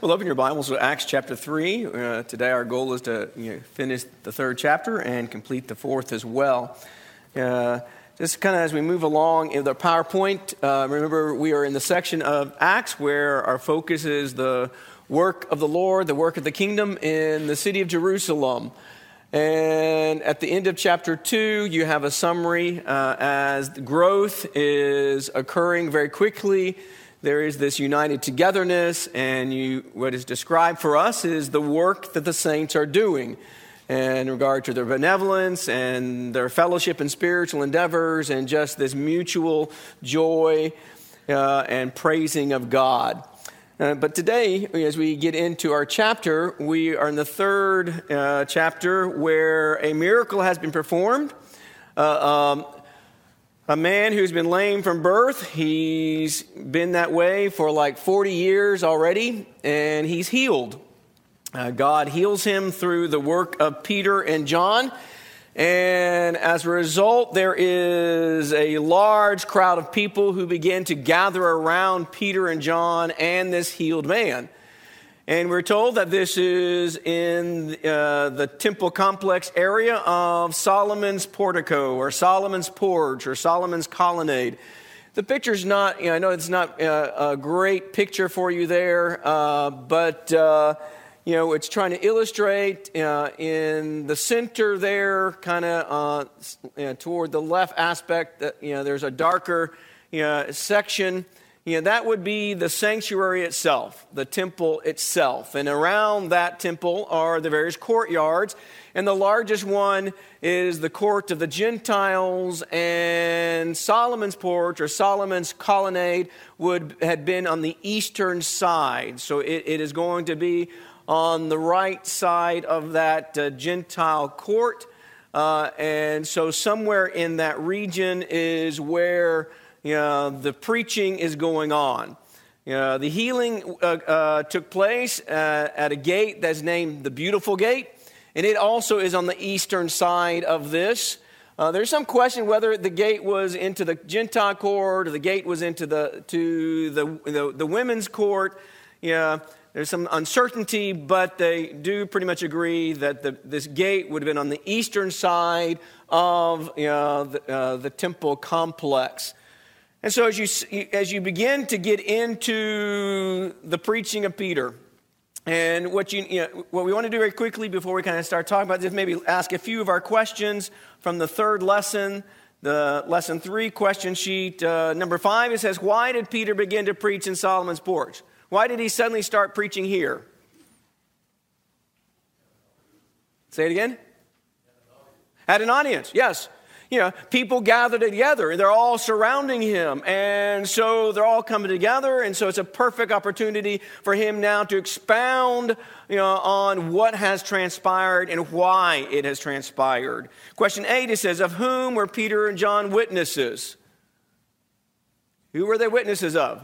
Well, open your Bibles to Acts chapter 3. Uh, today, our goal is to you know, finish the third chapter and complete the fourth as well. Uh, just kind of as we move along in the PowerPoint, uh, remember we are in the section of Acts where our focus is the work of the Lord, the work of the kingdom in the city of Jerusalem. And at the end of chapter 2, you have a summary uh, as growth is occurring very quickly there is this united togetherness, and you, what is described for us is the work that the saints are doing in regard to their benevolence and their fellowship and spiritual endeavors, and just this mutual joy uh, and praising of God. Uh, but today, as we get into our chapter, we are in the third uh, chapter where a miracle has been performed. Uh, um, a man who's been lame from birth. He's been that way for like 40 years already, and he's healed. Uh, God heals him through the work of Peter and John. And as a result, there is a large crowd of people who begin to gather around Peter and John and this healed man. And we're told that this is in uh, the temple complex area of Solomon's portico or Solomon's porch or Solomon's colonnade. The picture's not, you know, I know it's not uh, a great picture for you there, uh, but, uh, you know, it's trying to illustrate uh, in the center there, kind of you know, toward the left aspect, that, you know, there's a darker you know, section you know, that would be the sanctuary itself, the temple itself. And around that temple are the various courtyards. And the largest one is the court of the Gentiles, and Solomon's porch or Solomon's colonnade would had been on the eastern side. So it, it is going to be on the right side of that uh, Gentile court. Uh, and so somewhere in that region is where you know, the preaching is going on. You know, the healing uh, uh, took place uh, at a gate that's named the Beautiful Gate, and it also is on the eastern side of this. Uh, there's some question whether the gate was into the Gentile court or the gate was into the to the the, the women's court. Yeah, there's some uncertainty, but they do pretty much agree that the, this gate would have been on the eastern side of you know, the, uh, the temple complex. And so, as you, as you begin to get into the preaching of Peter, and what, you, you know, what we want to do very quickly before we kind of start talking about this, maybe ask a few of our questions from the third lesson, the lesson three question sheet. Uh, number five, it says, Why did Peter begin to preach in Solomon's porch? Why did he suddenly start preaching here? Say it again. Had an audience, yes you know, people gather together they're all surrounding him. And so they're all coming together. And so it's a perfect opportunity for him now to expound, you know, on what has transpired and why it has transpired. Question eight, it says, Of whom were Peter and John witnesses? Who were they witnesses of?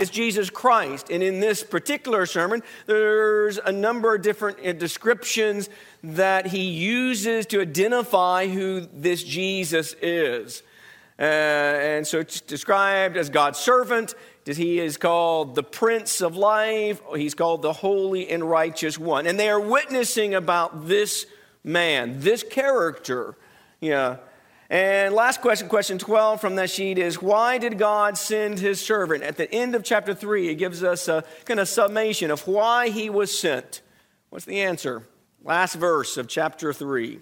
It's Jesus Christ. And in this particular sermon, there's a number of different uh, descriptions that he uses to identify who this Jesus is. Uh, and so it's described as God's servant. He is called the Prince of Life. He's called the Holy and Righteous One. And they are witnessing about this man, this character. Yeah. And last question, question 12 from that sheet is why did God send his servant? At the end of chapter 3, it gives us a kind of summation of why he was sent. What's the answer? Last verse of chapter 3.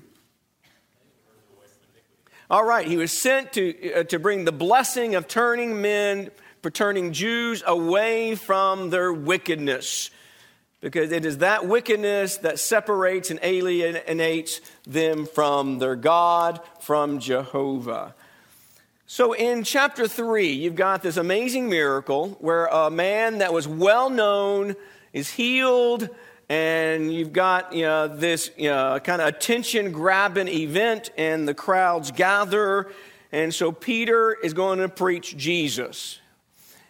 All right, he was sent to, uh, to bring the blessing of turning men, for turning Jews away from their wickedness because it is that wickedness that separates and alienates them from their God, from Jehovah. So in chapter 3, you've got this amazing miracle where a man that was well known is healed, and you've got you know, this you know, kind of attention grabbing event, and the crowds gather. And so Peter is going to preach Jesus.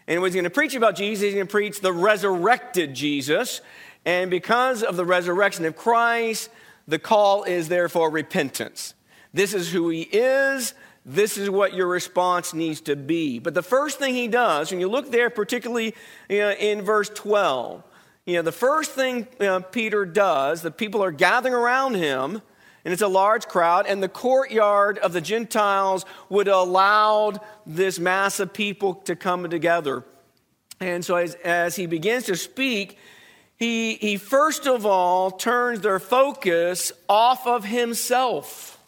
And he's going to preach about Jesus, he's going to preach the resurrected Jesus. And because of the resurrection of Christ, the call is therefore repentance. This is who he is. This is what your response needs to be. But the first thing he does, when you look there, particularly in verse 12, you know, the first thing you know, Peter does, the people are gathering around him, and it's a large crowd, and the courtyard of the Gentiles would allow this mass of people to come together. And so as, as he begins to speak, he, he first of all turns their focus off of himself.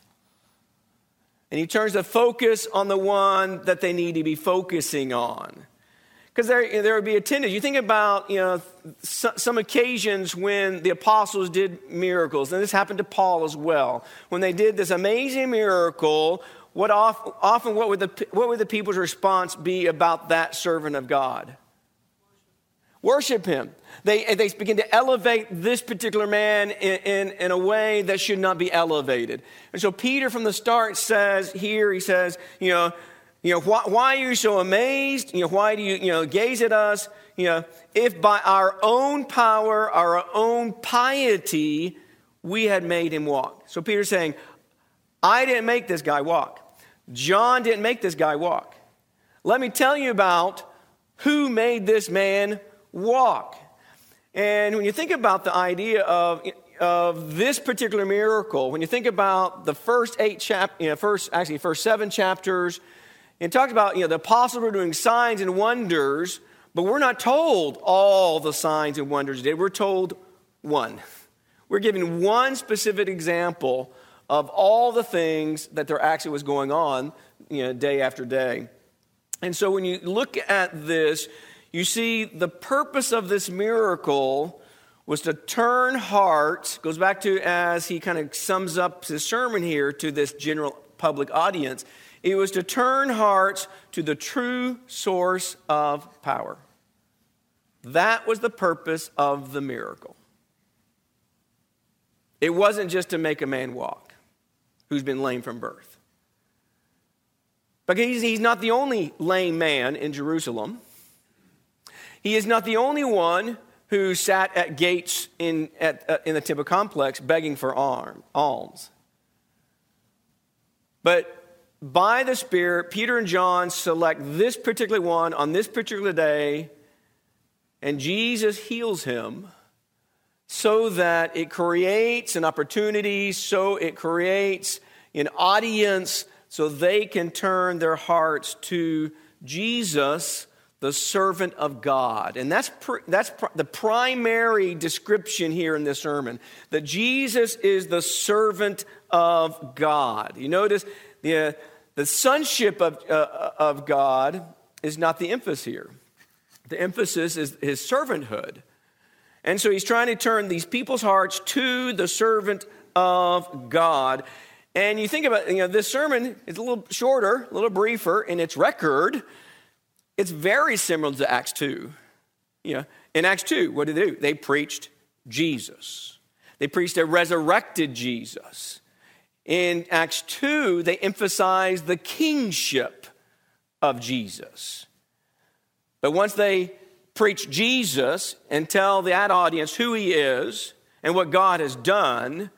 And he turns the focus on the one that they need to be focusing on. Because there, there would be a tendency. You think about, you know, some occasions when the apostles did miracles, and this happened to Paul as well. When they did this amazing miracle, what often what would, the, what would the people's response be about that servant of God? Worship him. They, they begin to elevate this particular man in, in, in, a way that should not be elevated. And so Peter from the start says here, he says, you know, you know, why, why, are you so amazed? You know, why do you, you know, gaze at us? You know, if by our own power, our own piety, we had made him walk. So Peter's saying, I didn't make this guy walk. John didn't make this guy walk. Let me tell you about who made this man walk. And when you think about the idea of, of this particular miracle, when you think about the first eight chap, you know, first actually first seven chapters, it talks about you know the apostles were doing signs and wonders, but we're not told all the signs and wonders did. We're told one. We're given one specific example of all the things that there actually was going on, you know, day after day. And so when you look at this, you see the purpose of this miracle was to turn hearts, goes back to as he kind of sums up his sermon here to this general public audience. It was to turn hearts to the true source of power. That was the purpose of the miracle. It wasn't just to make a man walk who's been lame from birth. But he's, he's not the only lame man in Jerusalem. He is not the only one who sat at gates in, at, uh, in the temple complex begging for arm, alms. But by the Spirit, Peter and John select this particular one on this particular day, and Jesus heals him so that it creates an opportunity, so it creates an audience, so they can turn their hearts to Jesus, the servant of God. And that's, pr- that's pr- the primary description here in this sermon that Jesus is the servant of God. You notice the, the sonship of, uh, of God is not the emphasis here. The emphasis is his servanthood. And so he's trying to turn these people's hearts to the servant of God. And you think about, you know, this sermon is a little shorter, a little briefer in its record. It's very similar to Acts 2. You know, in Acts 2, what did they do? They preached Jesus. They preached a resurrected Jesus. In Acts 2, they emphasize the kingship of Jesus. But once they preach Jesus and tell that audience who he is and what God has done,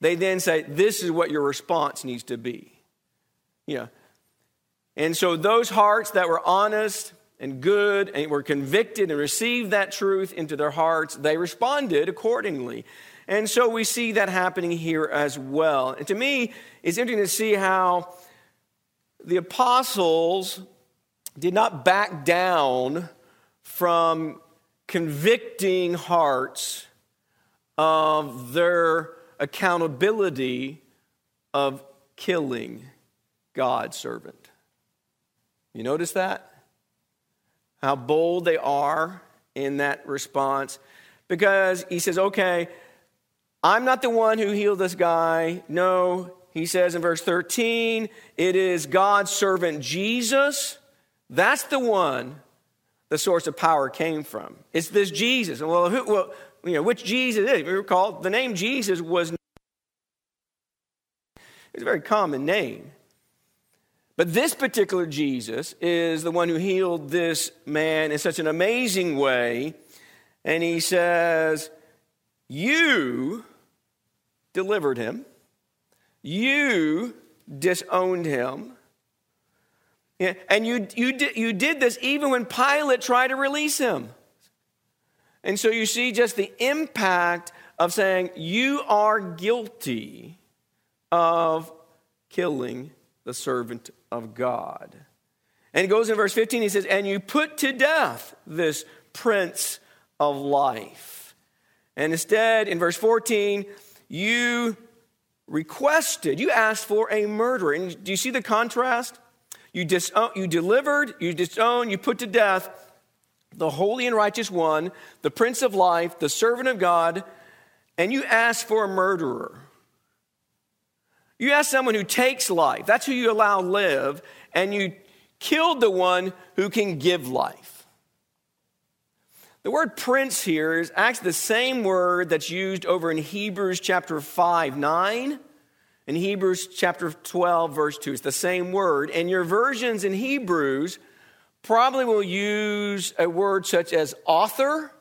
they then say, This is what your response needs to be. Yeah. And so those hearts that were honest and good and were convicted and received that truth into their hearts, they responded accordingly. And so we see that happening here as well. And to me, it's interesting to see how the apostles did not back down from convicting hearts of their accountability of killing God's servant. You notice that? How bold they are in that response. Because he says, okay, I'm not the one who healed this guy. No, he says in verse 13, it is God's servant Jesus. That's the one the source of power came from. It's this Jesus. Well, who, well you know, which Jesus is? If you recall, the name Jesus was it's a very common name. But this particular Jesus is the one who healed this man in such an amazing way. And he says, You delivered him. You disowned him. And you, you, did, you did this even when Pilate tried to release him. And so you see just the impact of saying, You are guilty of killing the servant of God. And it goes in verse 15, he says, And you put to death this prince of life. And instead, in verse 14, you requested, you asked for a murderer. And do you see the contrast? You, disown, you delivered, you disowned, you put to death the holy and righteous one, the prince of life, the servant of God, and you ask for a murderer. You ask someone who takes life, that's who you allow live, and you killed the one who can give life. The word prince here is actually the same word that's used over in Hebrews chapter 5, 9, and Hebrews chapter 12, verse 2. It's the same word. And your versions in Hebrews probably will use a word such as author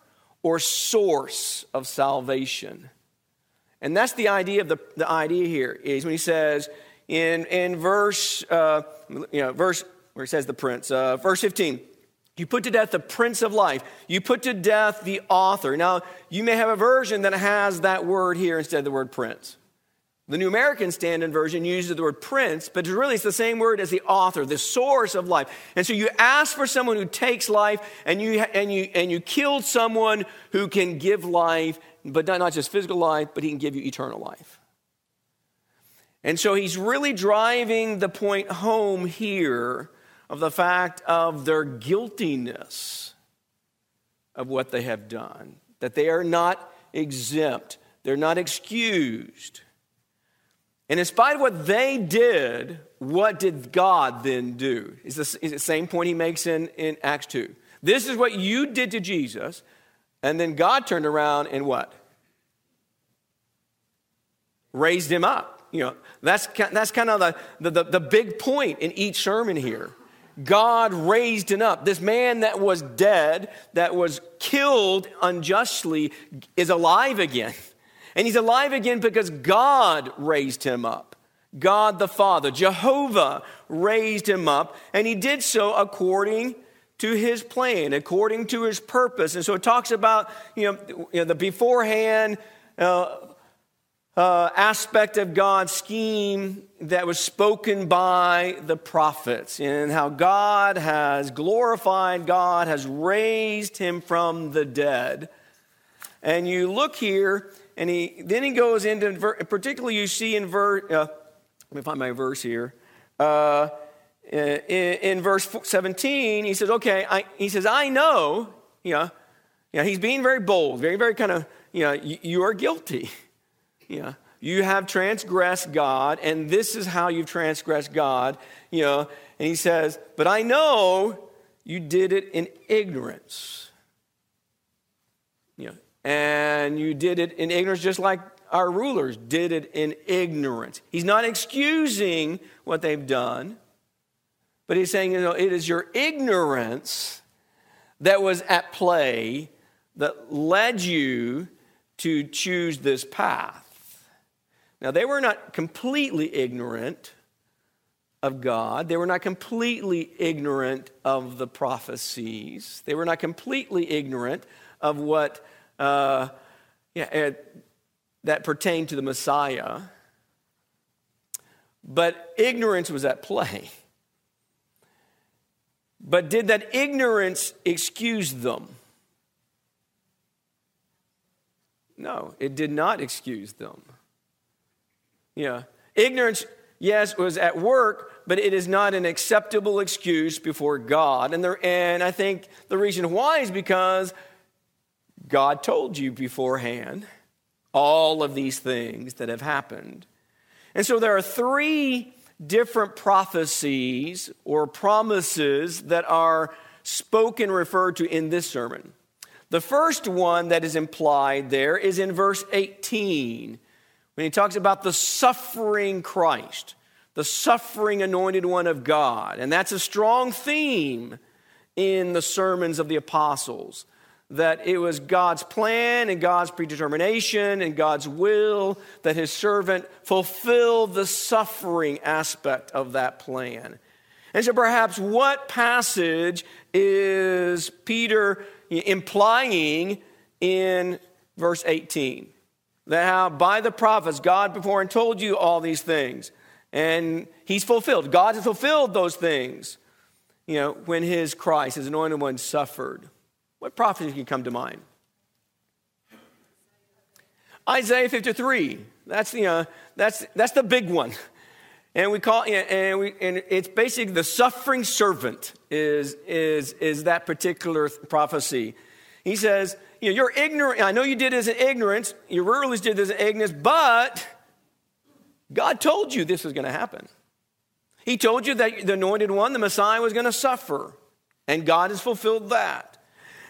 or source of salvation. And that's the idea of the, the idea here is when he says in, in verse, uh, you know, verse where he says the prince, uh, verse 15, you put to death the Prince of Life. You put to death the author. Now, you may have a version that has that word here instead of the word prince. The New American Standard Version uses the word prince, but really it's the same word as the author, the source of life. And so you ask for someone who takes life, and you, and you, and you killed someone who can give life, but not, not just physical life, but he can give you eternal life. And so he's really driving the point home here of the fact of their guiltiness of what they have done, that they are not exempt, they're not excused. And in spite of what they did, what did God then do? Is the, the same point he makes in, in Acts 2. This is what you did to Jesus, and then God turned around and what? Raised him up. You know, that's, that's kind of the, the, the big point in each sermon here. God raised him up. This man that was dead, that was killed unjustly, is alive again. And he's alive again because God raised him up. God the Father, Jehovah raised him up, and he did so according to his plan, according to his purpose. And so it talks about, you know, you know the beforehand uh, uh, aspect of God's scheme that was spoken by the prophets and how God has glorified, God has raised him from the dead. And you look here, and he then he goes into, particularly you see in verse, uh, let me find my verse here. Uh, in, in, verse 17, he says, okay, I, he says, I know, you know, you know, he's being very bold, very, very kind of, you know, you, you are guilty. You know, you have transgressed God, and this is how you've transgressed God. You know, and he says, But I know you did it in ignorance. You know, and you did it in ignorance just like our rulers did it in ignorance. He's not excusing what they've done, but he's saying, you know, it is your ignorance that was at play that led you to choose this path. Now, they were not completely ignorant of God. They were not completely ignorant of the prophecies. They were not completely ignorant of what uh, yeah, that pertained to the Messiah. But ignorance was at play. But did that ignorance excuse them? No, it did not excuse them. Yeah. Ignorance, yes, was at work, but it is not an acceptable excuse before God. And, there, and I think the reason why is because God told you beforehand all of these things that have happened. And so there are three different prophecies or promises that are spoken, referred to in this sermon. The first one that is implied there is in verse 18 when he talks about the suffering Christ, the suffering anointed one of God. And that's a strong theme in the sermons of the apostles that it was God's plan and God's predetermination and God's will that his servant fulfill the suffering aspect of that plan. And so, perhaps, what passage is Peter implying in verse 18. That how by the prophets God before and told you all these things. And he's fulfilled. God has fulfilled those things. You know, when his Christ, his anointed one, suffered. What prophecy can come to mind? Isaiah 53. That's, you know, that's, that's the big one. And we call and we and it's basically the suffering servant is is is that particular prophecy. He says, you know, you're ignorant. I know you did this in ignorance. Your rulers did this in ignorance, but God told you this was going to happen. He told you that the anointed one, the Messiah, was going to suffer, and God has fulfilled that.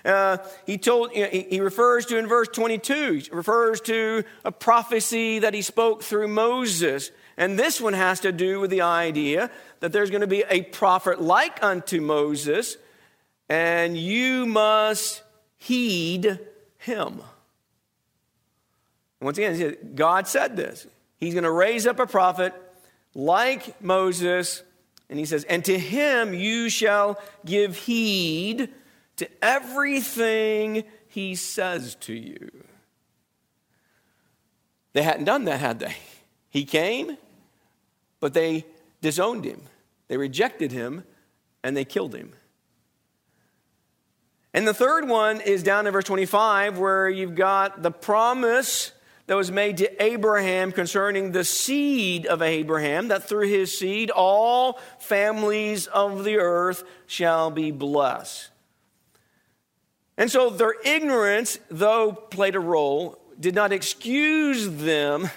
Uh, he told you know, he, he refers to in verse 22 he refers to a prophecy that he spoke through moses and this one has to do with the idea that there's going to be a prophet like unto moses and you must heed him once again god said this he's going to raise up a prophet like moses and he says and to him you shall give heed to everything he says to you. They hadn't done that, had they? He came, but they disowned him. They rejected him and they killed him. And the third one is down in verse 25, where you've got the promise that was made to Abraham concerning the seed of Abraham, that through his seed all families of the earth shall be blessed. And so their ignorance, though played a role, did not excuse them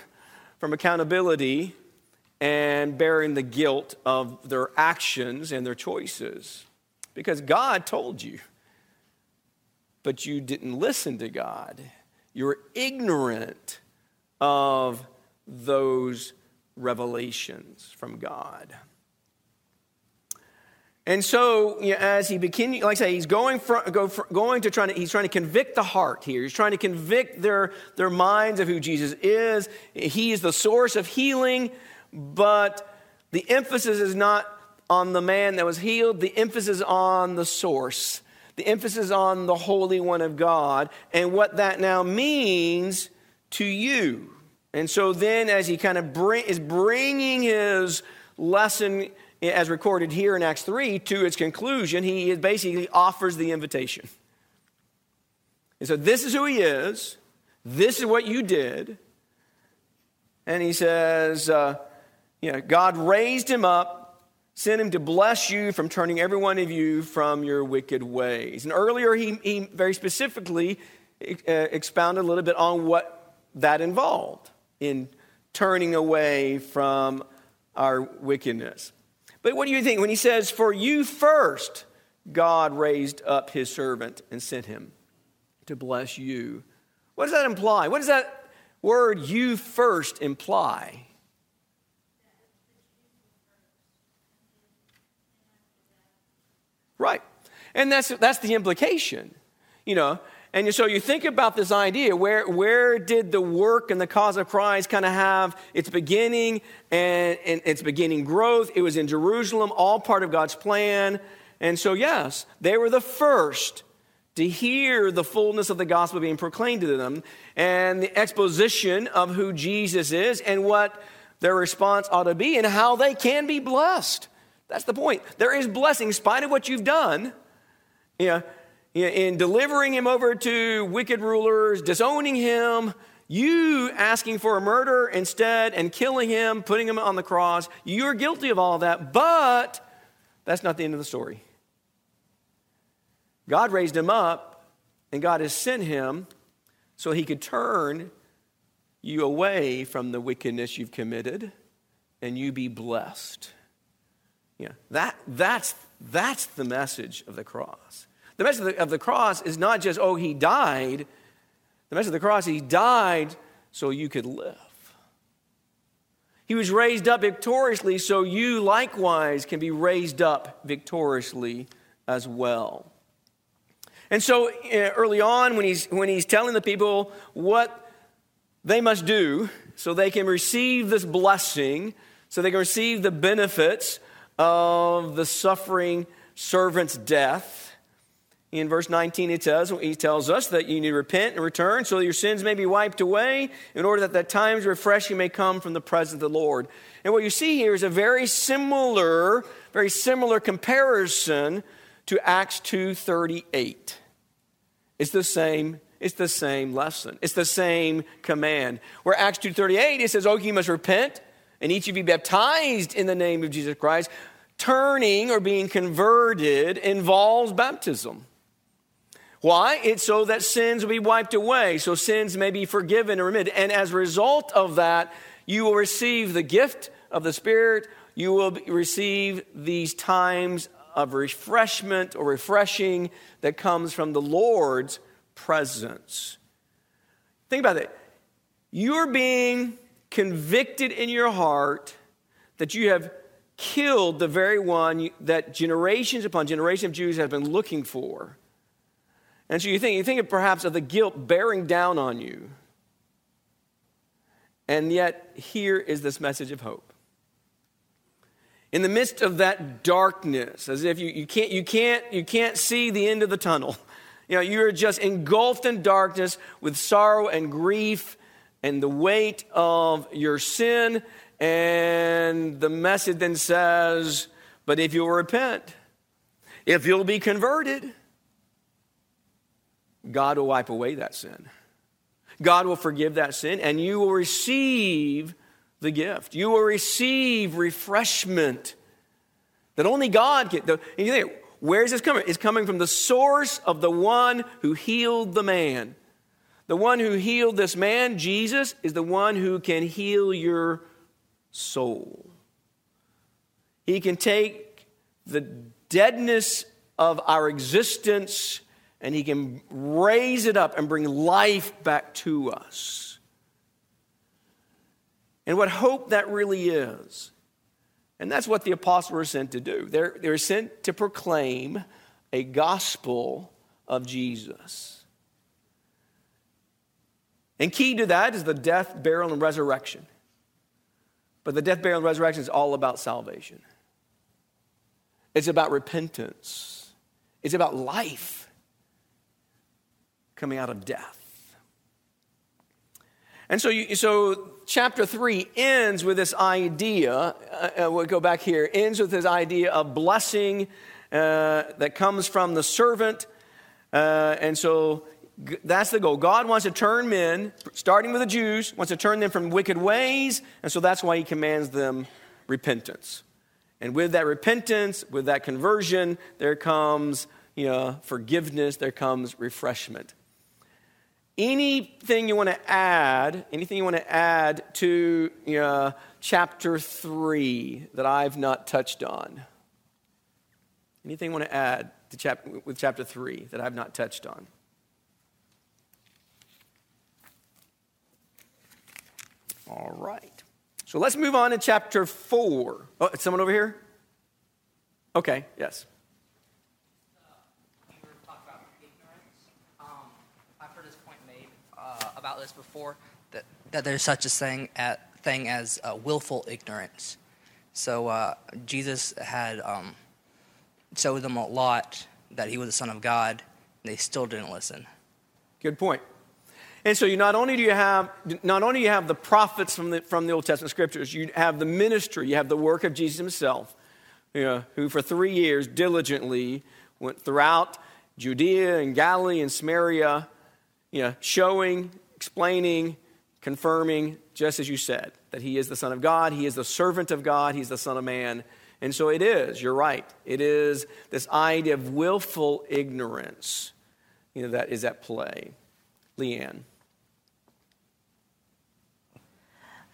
from accountability and bearing the guilt of their actions and their choices. Because God told you, but you didn't listen to God. You were ignorant of those revelations from God. And so, you know, as he begin, like I say, he's going, for, go for, going to trying to, he's trying to convict the heart here. He's trying to convict their, their minds of who Jesus is. He is the source of healing, but the emphasis is not on the man that was healed. The emphasis on the source. The emphasis on the Holy One of God and what that now means to you. And so then, as he kind of bring, is bringing his lesson as recorded here in Acts 3, to its conclusion, he basically offers the invitation. And so, this is who he is, this is what you did. And he says, uh, you know, God raised him up, sent him to bless you from turning every one of you from your wicked ways. And earlier, he, he very specifically uh, expounded a little bit on what that involved in turning away from our wickedness. But what do you think when he says, For you first, God raised up his servant and sent him to bless you? What does that imply? What does that word you first imply? Right. And that's, that's the implication. You know, and so you think about this idea where, where did the work and the cause of Christ kind of have its beginning and, and its beginning growth? It was in Jerusalem, all part of God's plan. And so, yes, they were the first to hear the fullness of the gospel being proclaimed to them and the exposition of who Jesus is and what their response ought to be and how they can be blessed. That's the point. There is blessing in spite of what you've done. You know, in delivering him over to wicked rulers, disowning him, you asking for a murder instead and killing him, putting him on the cross. You're guilty of all of that, but that's not the end of the story. God raised him up, and God has sent him so he could turn you away from the wickedness you've committed and you be blessed. That, that's, that's the message of the cross. The message of the, of the cross is not just, oh, he died. The message of the cross, he died so you could live. He was raised up victoriously so you likewise can be raised up victoriously as well. And so uh, early on, when he's, when he's telling the people what they must do so they can receive this blessing, so they can receive the benefits of the suffering servant's death, In verse 19, it tells, he tells us that you need to repent and return so that your sins may be wiped away, in order that at times refreshing may come from the presence of the Lord. And what you see here is a very similar, very similar comparison to Acts 2:38. It's the same it's the same lesson. It's the same command. Where Acts 2:38 it says, "Oh, you must repent and each of you be baptized in the name of Jesus Christ." Turning or being converted involves baptism. Why? It's so that sins will be wiped away, so sins may be forgiven and remitted. And as a result of that, you will receive the gift of the Spirit. You will receive these times of refreshment or refreshing that comes from the Lord's presence. Think about it. You're being convicted in your heart that you have killed the very one that generations upon generations of Jews have been looking for. And so you think, you think of perhaps of the guilt bearing down on you. And yet, here is this message of hope. In the midst of that darkness, as if you, you, can't, you, can't, you can't see the end of the tunnel, you know, you're just engulfed in darkness with sorrow and grief and the weight of your sin. And the message then says, But if you'll repent, if you'll be converted, God will wipe away that sin. God will forgive that sin, and you will receive the gift. You will receive refreshment that only God can. And you think, where is this coming? It's coming from the source of the one who healed the man. The one who healed this man, Jesus, is the one who can heal your soul. He can take the deadness of our existence and he can raise it up and bring life back to us. And what hope that really is and that's what the apostles were sent to do. They're, they're sent to proclaim a gospel of Jesus. And key to that is the death, burial, and resurrection. But the death, burial, and resurrection is all about salvation. It's about repentance. It's about life coming out of death. And so, you, so chapter 3 ends with this idea, uh, uh, we'll go back here, ends with this idea of blessing uh, that comes from the servant. Uh, and so that's the goal. God wants to turn men, starting with the Jews, wants to turn them from wicked ways. And so that's why he commands them repentance. And with that repentance, with that conversion, there comes you know, forgiveness, there comes refreshment. Anything you want to add, anything you want to add to you know, chapter 3 that I've not touched on? Anything you want to add to chap- with chapter 3 that I've not touched on? All right. So let's move on to chapter 4. Oh, someone over here? Okay, yes. Uh, about um, I've heard this point made, uh, about this before that, that there's such a thing, at, thing as uh, willful ignorance. So uh, Jesus had um, showed them a lot that he was the Son of God, and they still didn't listen. Good point. And so you not only do you have not only you have the prophets from the from the Old Testament scriptures, you have the ministry, you have the work of Jesus himself, you know, who for three years diligently went throughout Judea and Galilee and Samaria, you know, showing explaining, confirming, just as you said, that he is the Son of God, he is the servant of God, he's the Son of Man. And so it is, you're right. It is this idea of willful ignorance you know, that is at play. Leanne.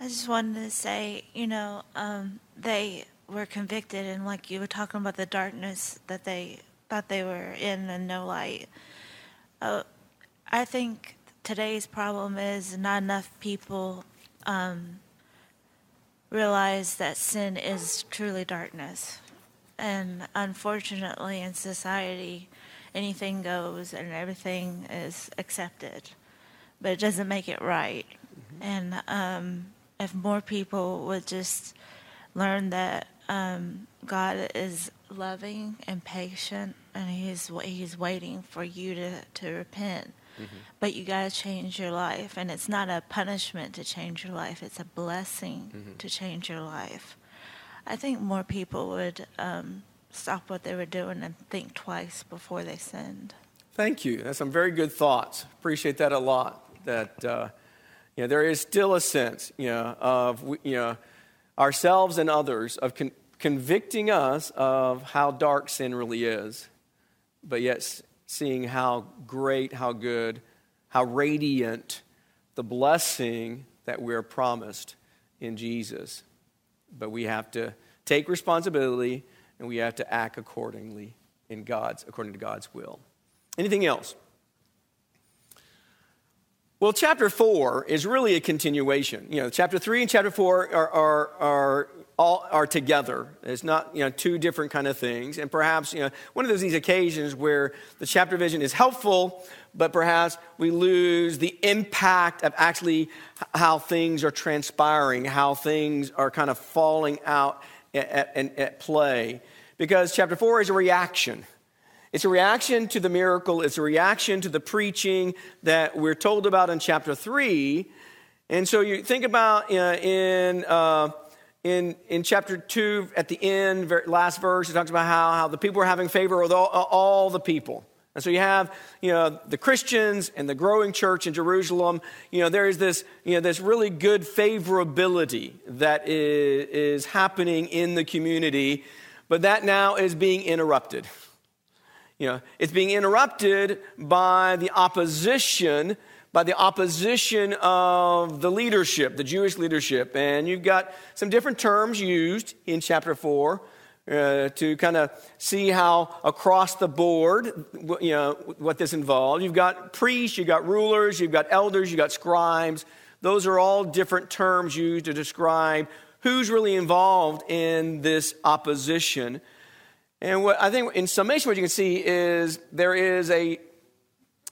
I just wanted to say, you know, um, they were convicted, and like you were talking about the darkness that they thought they were in and no light. Uh, I think today's problem is not enough people um, realize that sin is truly darkness. And unfortunately, in society, anything goes and everything is accepted, but it doesn't make it right. Mm-hmm. And um, if more people would just learn that um, God is loving and patient and he's he's waiting for you to to repent. But you got to change your life, and it's not a punishment to change your life; it's a blessing to change your life. I think more people would um, stop what they were doing and think twice before they sinned. Thank you. That's some very good thoughts. Appreciate that a lot. That uh, you know, there is still a sense, you know, of you know, ourselves and others of con- convicting us of how dark sin really is, but yet seeing how great, how good, how radiant the blessing that we're promised in Jesus. But we have to take responsibility and we have to act accordingly in God's according to God's will. Anything else? Well, chapter 4 is really a continuation. You know, chapter 3 and chapter 4 are, are, are all are together. It's not, you know, two different kind of things. And perhaps, you know, one of those these occasions where the chapter vision is helpful, but perhaps we lose the impact of actually how things are transpiring, how things are kind of falling out at, at, at play. Because chapter 4 is a reaction. It's a reaction to the miracle, it's a reaction to the preaching that we're told about in chapter 3. And so you think about uh, in. Uh, in, in chapter 2, at the end, last verse, it talks about how, how the people are having favor with all, all the people. And so you have, you know, the Christians and the growing church in Jerusalem. You know, there is this, you know, this really good favorability that is, is happening in the community, but that now is being interrupted. You know, it's being interrupted by the opposition by the opposition of the leadership, the Jewish leadership. And you've got some different terms used in chapter 4 uh, to kind of see how across the board, you know, what this involves. You've got priests, you've got rulers, you've got elders, you've got scribes. Those are all different terms used to describe who's really involved in this opposition. And what I think in summation, what you can see is there is a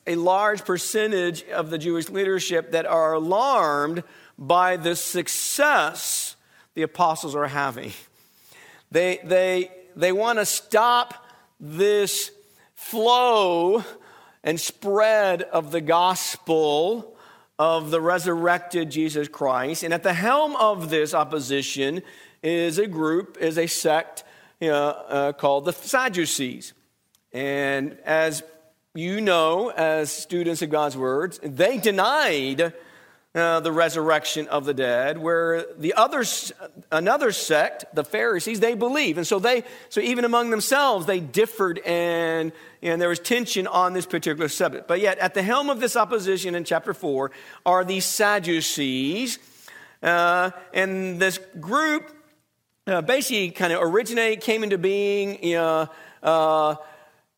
a large percentage of the Jewish leadership that are alarmed by the success the apostles are having. They, they, they want to stop this flow and spread of the gospel of the resurrected Jesus Christ. And at the helm of this opposition is a group, is a sect you know, uh, called the Sadducees. And as you know, as students of God's words, they denied uh, the resurrection of the dead, where the others, another sect, the Pharisees, they believe. And so they, so even among themselves, they differed and, and there was tension on this particular subject. But yet, at the helm of this opposition in chapter 4 are these Sadducees. Uh, and this group uh, basically kind of originated, came into being, you know, uh,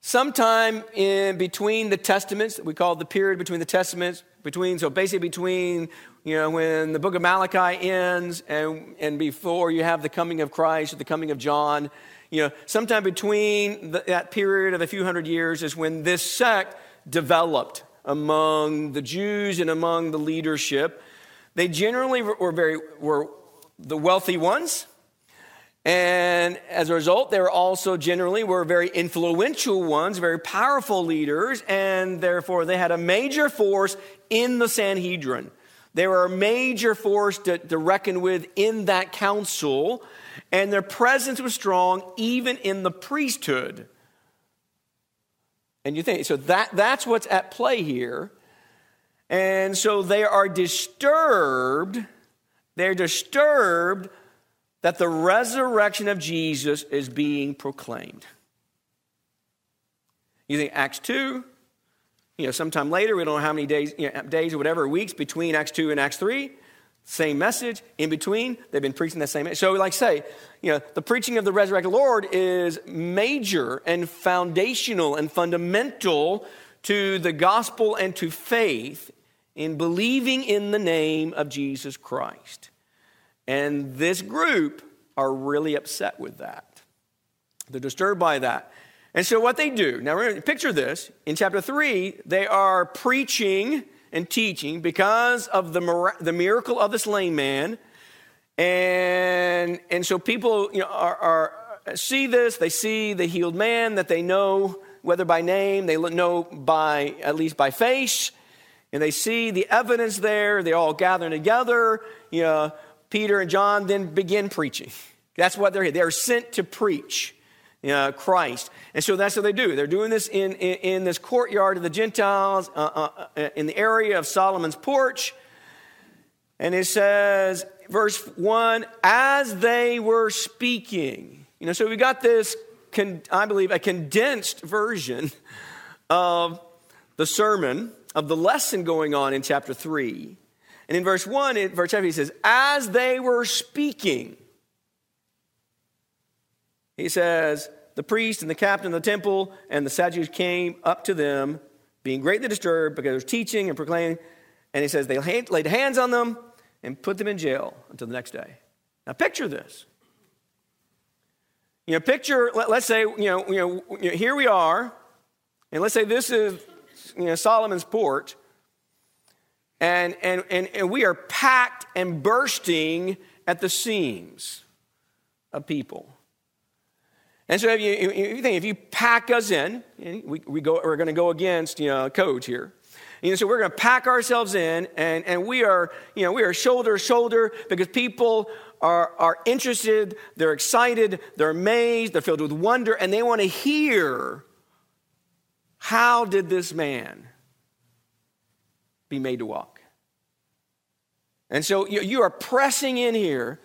sometime in between the testaments we call the period between the testaments between so basically between you know when the book of malachi ends and, and before you have the coming of christ or the coming of john you know sometime between the, that period of a few hundred years is when this sect developed among the jews and among the leadership. They generally were very were the wealthy ones and as a result, they were also generally were very influential ones, very powerful leaders, and therefore they had a major force in the Sanhedrin. They were a major force to, to reckon with in that council, and their presence was strong even in the priesthood. And you think, so that, that's what's at play here. And so they are disturbed. They're disturbed that the resurrection of Jesus is being proclaimed. You think Acts 2, you know, sometime later, we don't know how many days, you know, days or whatever, weeks between Acts 2 and Acts 3, same message. In between, they've been preaching that same. So, like say, you know, the preaching of the resurrected Lord is major and foundational and fundamental to the gospel and to faith in believing in the name of Jesus Christ. And this group are really upset with that. They're disturbed by that. And so, what they do now, picture this in chapter 3, they are preaching and teaching because of the, the miracle of this lame man. And, and so, people you know, are, are see this. They see the healed man that they know, whether by name, they know by at least by face, and they see the evidence there. They all gather together. You know, Peter and John then begin preaching. That's what they're here. They're sent to preach Christ. And so that's what they do. They're doing this in, in, in this courtyard of the Gentiles, uh, uh, uh in the area of Solomon's porch. And it says, verse 1 as they were speaking. You know, so we got this, con- I believe, a condensed version of the sermon, of the lesson going on in chapter 3. And in verse 1, in verse 7, he says, as they were speaking. He says, the priest and the captain of the temple and the Sadducees came up to them, being greatly disturbed because they were teaching and proclaiming. And he says, they laid hands on them and put them in jail until the next day. Now, picture this. You know, picture, let, us say, you know, you know, here we are, and let's say this is, you know, Solomon's porch, and, and, and, and we are packed and bursting at the seams of people. And so if you, if you think, if you pack us in, we, we go, we're going to go against, you know, codes here. You know, so we're going to pack ourselves in, and, and we are, you know, we are shoulder to shoulder because people are, are interested, they're excited, they're amazed, they're filled with wonder, and they want to hear how did this man be made to walk? And so you, are pressing in here,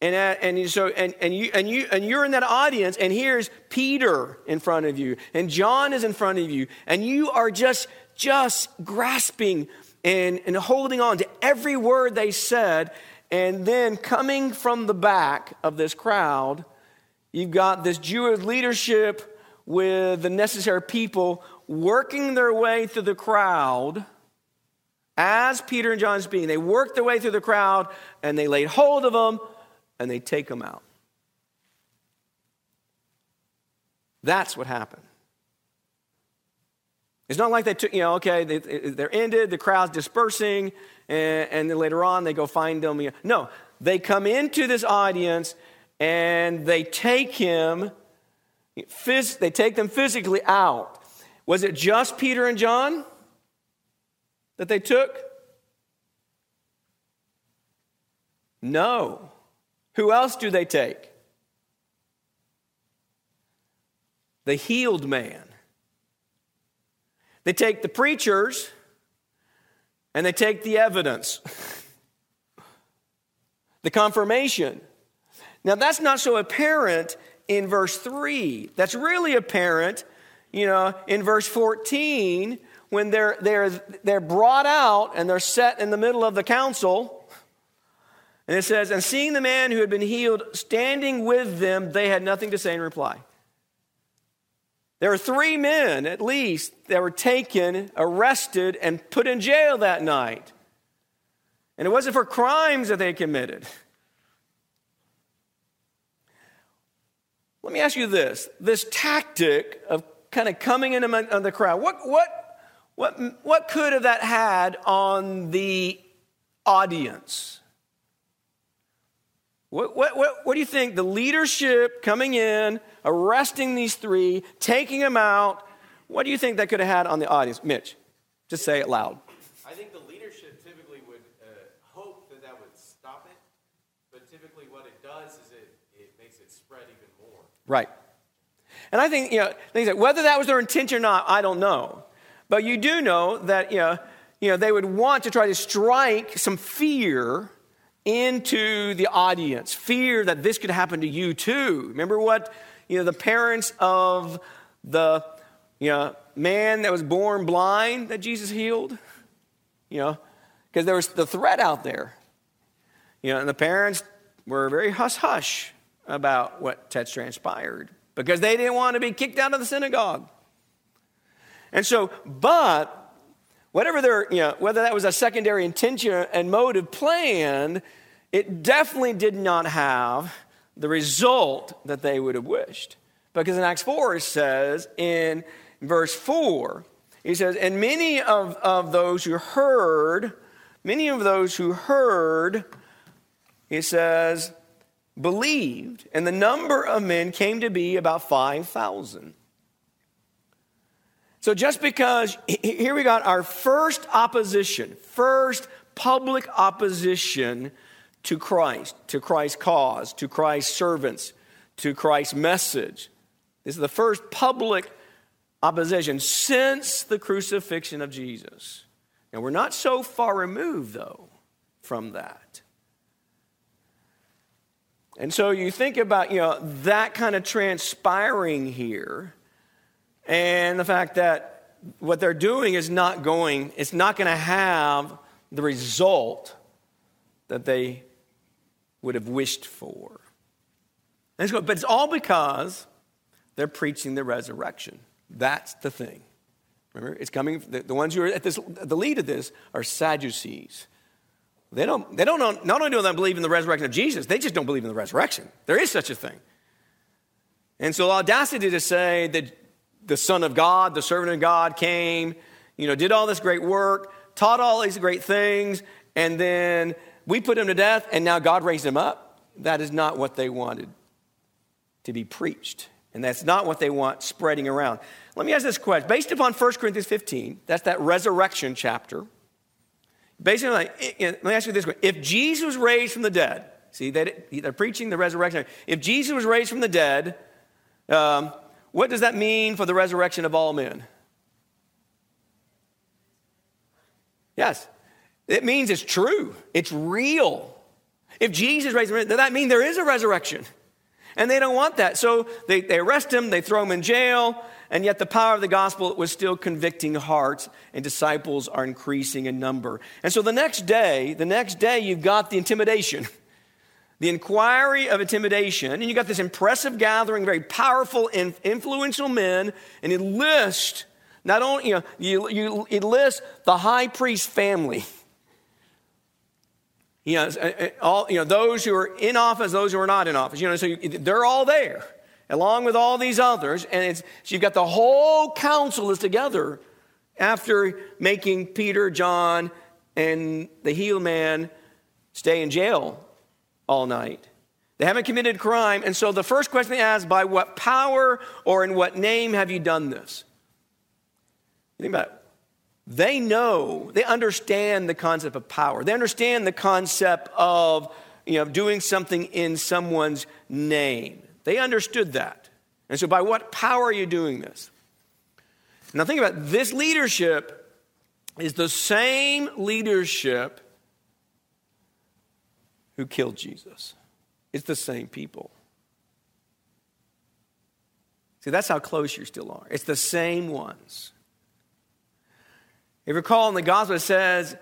and, uh, and so and, and you and you and you're in that audience, and here's Peter in front of you, and John is in front of you, and you are just just grasping and, and holding on to every word they said. And then coming from the back of this crowd, you've got this Jewish leadership with the necessary people working their way through the crowd as Peter and John speaking. They work their way through the crowd and they laid hold of them and they take them out. That's what happened. It's not like they took, you know, okay, they, they're ended, the crowd's dispersing, and, and then later on they go find them. No, they come into this audience and they take him, they take them physically out. Was it just Peter and John that they took? No. Who else do they take? The healed man. They take the preachers and they take the evidence, the confirmation. Now, that's not so apparent in verse 3. That's really apparent, you know, in verse 14 when they're, they're, they're brought out and they're set in the middle of the council. And it says, And seeing the man who had been healed standing with them, they had nothing to say in reply. There were three men, at least, that were taken, arrested, and put in jail that night. And it wasn't for crimes that they committed. Let me ask you this this tactic of kind of coming in on the crowd, what, what, what, what could have that had on the audience? What, what, what, what do you think? The leadership coming in, arresting these three, taking them out. What do you think that could have had on the audience? Mitch, just say it loud. I think the leadership typically would uh, hope that that would stop it, but typically what it does is it, it makes it spread even more. Right. And I think, you know, things like whether that was their intention or not, I don't know. But you do know that, you know, you know, they would want to try to strike some fear into the audience, fear that this could happen to you too. Remember what you know the parents of the you know man that was born blind that Jesus healed? You know, because there was the threat out there. You know, and the parents were very hush hush about what had transpired because they didn't want to be kicked out of the synagogue. And so, but whatever their, you know, whether that was a secondary intention and motive planned, it definitely did not have the result that they would have wished. Because in Acts 4, it says in verse 4, he says, And many of, of those who heard, many of those who heard, he says, believed, and the number of men came to be about 5,000. So just because, here we got our first opposition, first public opposition to Christ, to Christ's cause, to Christ's servants, to Christ's message. This is the first public opposition since the crucifixion of Jesus. And we're not so far removed, though, from that. And so you think about, you know, that kind of transpiring here and the fact that what they're doing is not going, it's not going to have the result that they would have wished for. but it's all because they're preaching the resurrection. That's the thing. Remember, it's coming, the, the ones who are at this, the lead of this are Sadducees. They don't, they don't know, not only do they believe in the resurrection of Jesus, they just don't believe in the resurrection. There is such a thing. And so, audacity to say that the Son of God, the servant of God, came, you know, did all this great work, taught all these great things, and then we put him to death, and now God raised him up. That is not what they wanted to be preached. And that's not what they want spreading around. Let me ask this question. Based upon 1 Corinthians 15, that's that resurrection chapter. Basically, let me ask you this question. If Jesus was raised from the dead, see, they're preaching the resurrection. If Jesus was raised from the dead, um, what does that mean for the resurrection of all men? Yes. It means it's true, it's real. If Jesus raised him, that mean there is a resurrection? And they don't want that. So they, they arrest him, they throw him in jail, and yet the power of the gospel was still convicting hearts, and disciples are increasing in number. And so the next day, the next day, you've got the intimidation, the inquiry of intimidation, and you got this impressive gathering, very powerful, influential men, and it lists not only, you know, you, you, it lists the high priest family. You know, uh, uh, all, you know, those who are in office, those who are not in office. You know, so you, they're all there, along with all these others. And it's, so you've got the whole council is together after making Peter, John, and the healed man stay in jail all night. They haven't committed crime. And so the first question they ask, by what power or in what name have you done this? Think about it. They know, they understand the concept of power. They understand the concept of you know, doing something in someone's name. They understood that. And so, by what power are you doing this? Now, think about it. this leadership is the same leadership who killed Jesus. It's the same people. See, that's how close you still are. It's the same ones. If you recall in the gospel, it says,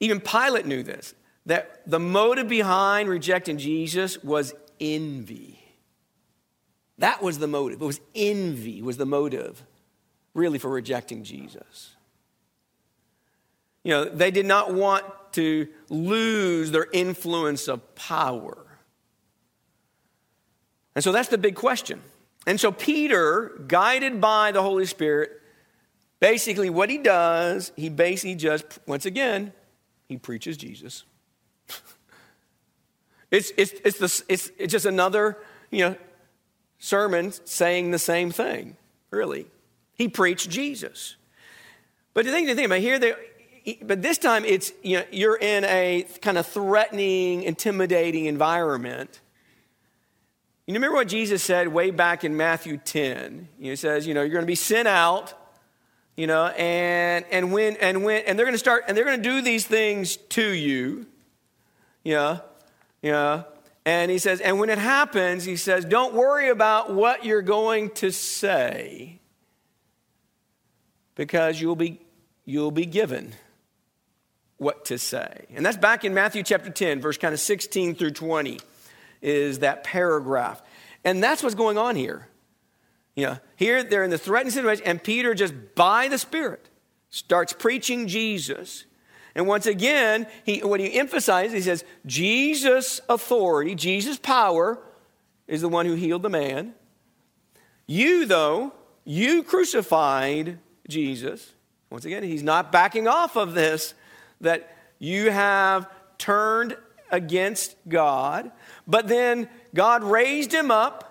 even Pilate knew this, that the motive behind rejecting Jesus was envy. That was the motive. It was envy was the motive, really, for rejecting Jesus. You know, they did not want to lose their influence of power. And so that's the big question. And so Peter, guided by the Holy Spirit, Basically, what he does, he basically just, once again, he preaches Jesus. it's, it's, it's, the, it's, it's just another, you know, sermon saying the same thing, really. He preached Jesus. But the thing to think about here, they, but this time it's, you know, you're in a kind of threatening, intimidating environment. You remember what Jesus said way back in Matthew 10? He says, you know, you're going to be sent out you know and and when and when and they're going to start and they're going to do these things to you yeah yeah and he says and when it happens he says don't worry about what you're going to say because you'll be you'll be given what to say and that's back in matthew chapter 10 verse kind of 16 through 20 is that paragraph and that's what's going on here you know, here they're in the threatened situation, and Peter, just by the Spirit, starts preaching Jesus. And once again, he, what he emphasizes, he says, Jesus' authority, Jesus' power is the one who healed the man. You, though, you crucified Jesus. Once again, he's not backing off of this, that you have turned against God, but then God raised him up.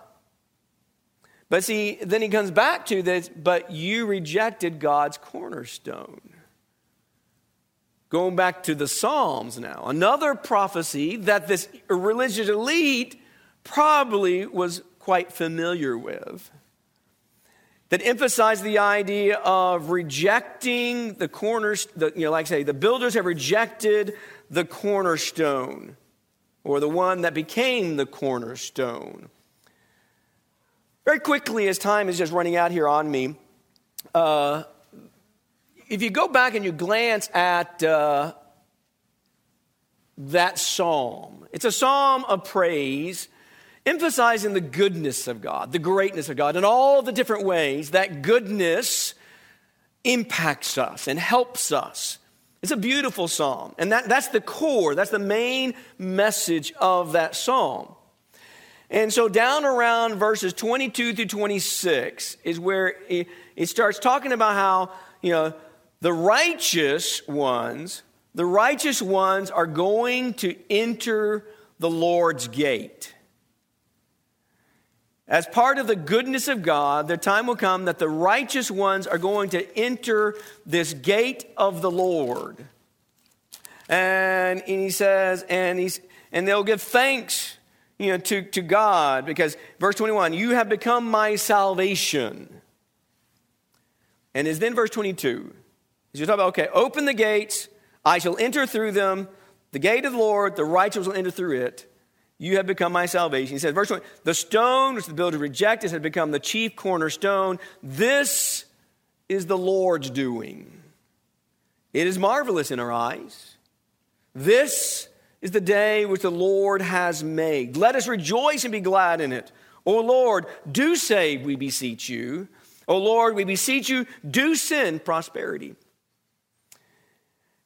But see, then he comes back to this, but you rejected God's cornerstone. Going back to the Psalms now, another prophecy that this religious elite probably was quite familiar with that emphasize the idea of rejecting the corners, you know, like I say, the builders have rejected the cornerstone or the one that became the cornerstone. Very quickly, as time is just running out here on me, uh, if you go back and you glance at uh, that psalm, it's a psalm of praise emphasizing the goodness of God, the greatness of God, in all the different ways that goodness impacts us and helps us. It's a beautiful psalm. And that, that's the core, that's the main message of that psalm. And so, down around verses 22 through 26 is where it, it starts talking about how, you know, the righteous ones, the righteous ones are going to enter the Lord's gate. As part of the goodness of God, the time will come that the righteous ones are going to enter this gate of the Lord. And, and he says, and, he's, and they'll give thanks you know, to, to God because, verse 21, you have become my salvation. And is then verse 22. He's talking about, okay, open the gates, I shall enter through them. The gate of the Lord, the righteous will enter through it. You have become my salvation. He says, verse 1 The stone which the builder rejected has become the chief cornerstone. This is the Lord's doing. It is marvelous in our eyes. This is the day which the Lord has made. Let us rejoice and be glad in it. O Lord, do save, we beseech you. O Lord, we beseech you, do send prosperity.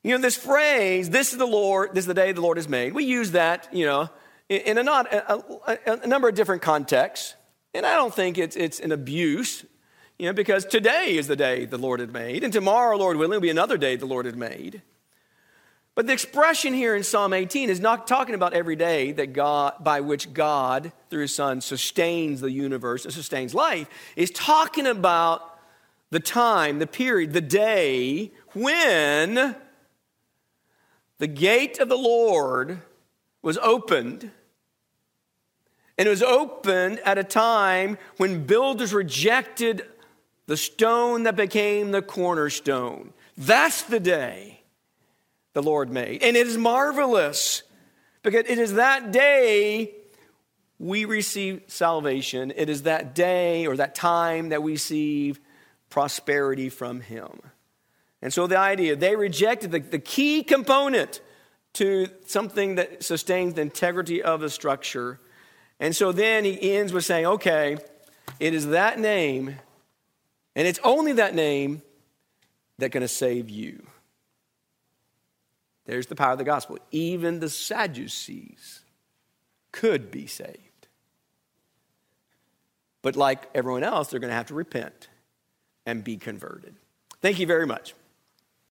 You know, this phrase, this is the Lord, this is the day the Lord has made, we use that, you know, in a, not, a, a, number of different contexts. And I don't think it's, it's an abuse, you know, because today is the day the Lord had made, and tomorrow, Lord willing, will be another day the Lord had made. But the expression here in Psalm 18 is not talking about every day that God, by which God, through his Son, sustains the universe and sustains life. It's talking about the time, the period, the day when the gate of the Lord was opened. And it was opened at a time when builders rejected the stone that became the cornerstone. That's the day the Lord made. And it is marvelous because it is that day we receive salvation. It is that day or that time that we receive prosperity from Him. And so the idea, they rejected the, the key component to something that sustains the integrity of the structure. And so then he ends with saying, okay, it is that name, and it's only that name that's going to save you. There's the power of the gospel. Even the Sadducees could be saved. But like everyone else, they're going to have to repent and be converted. Thank you very much.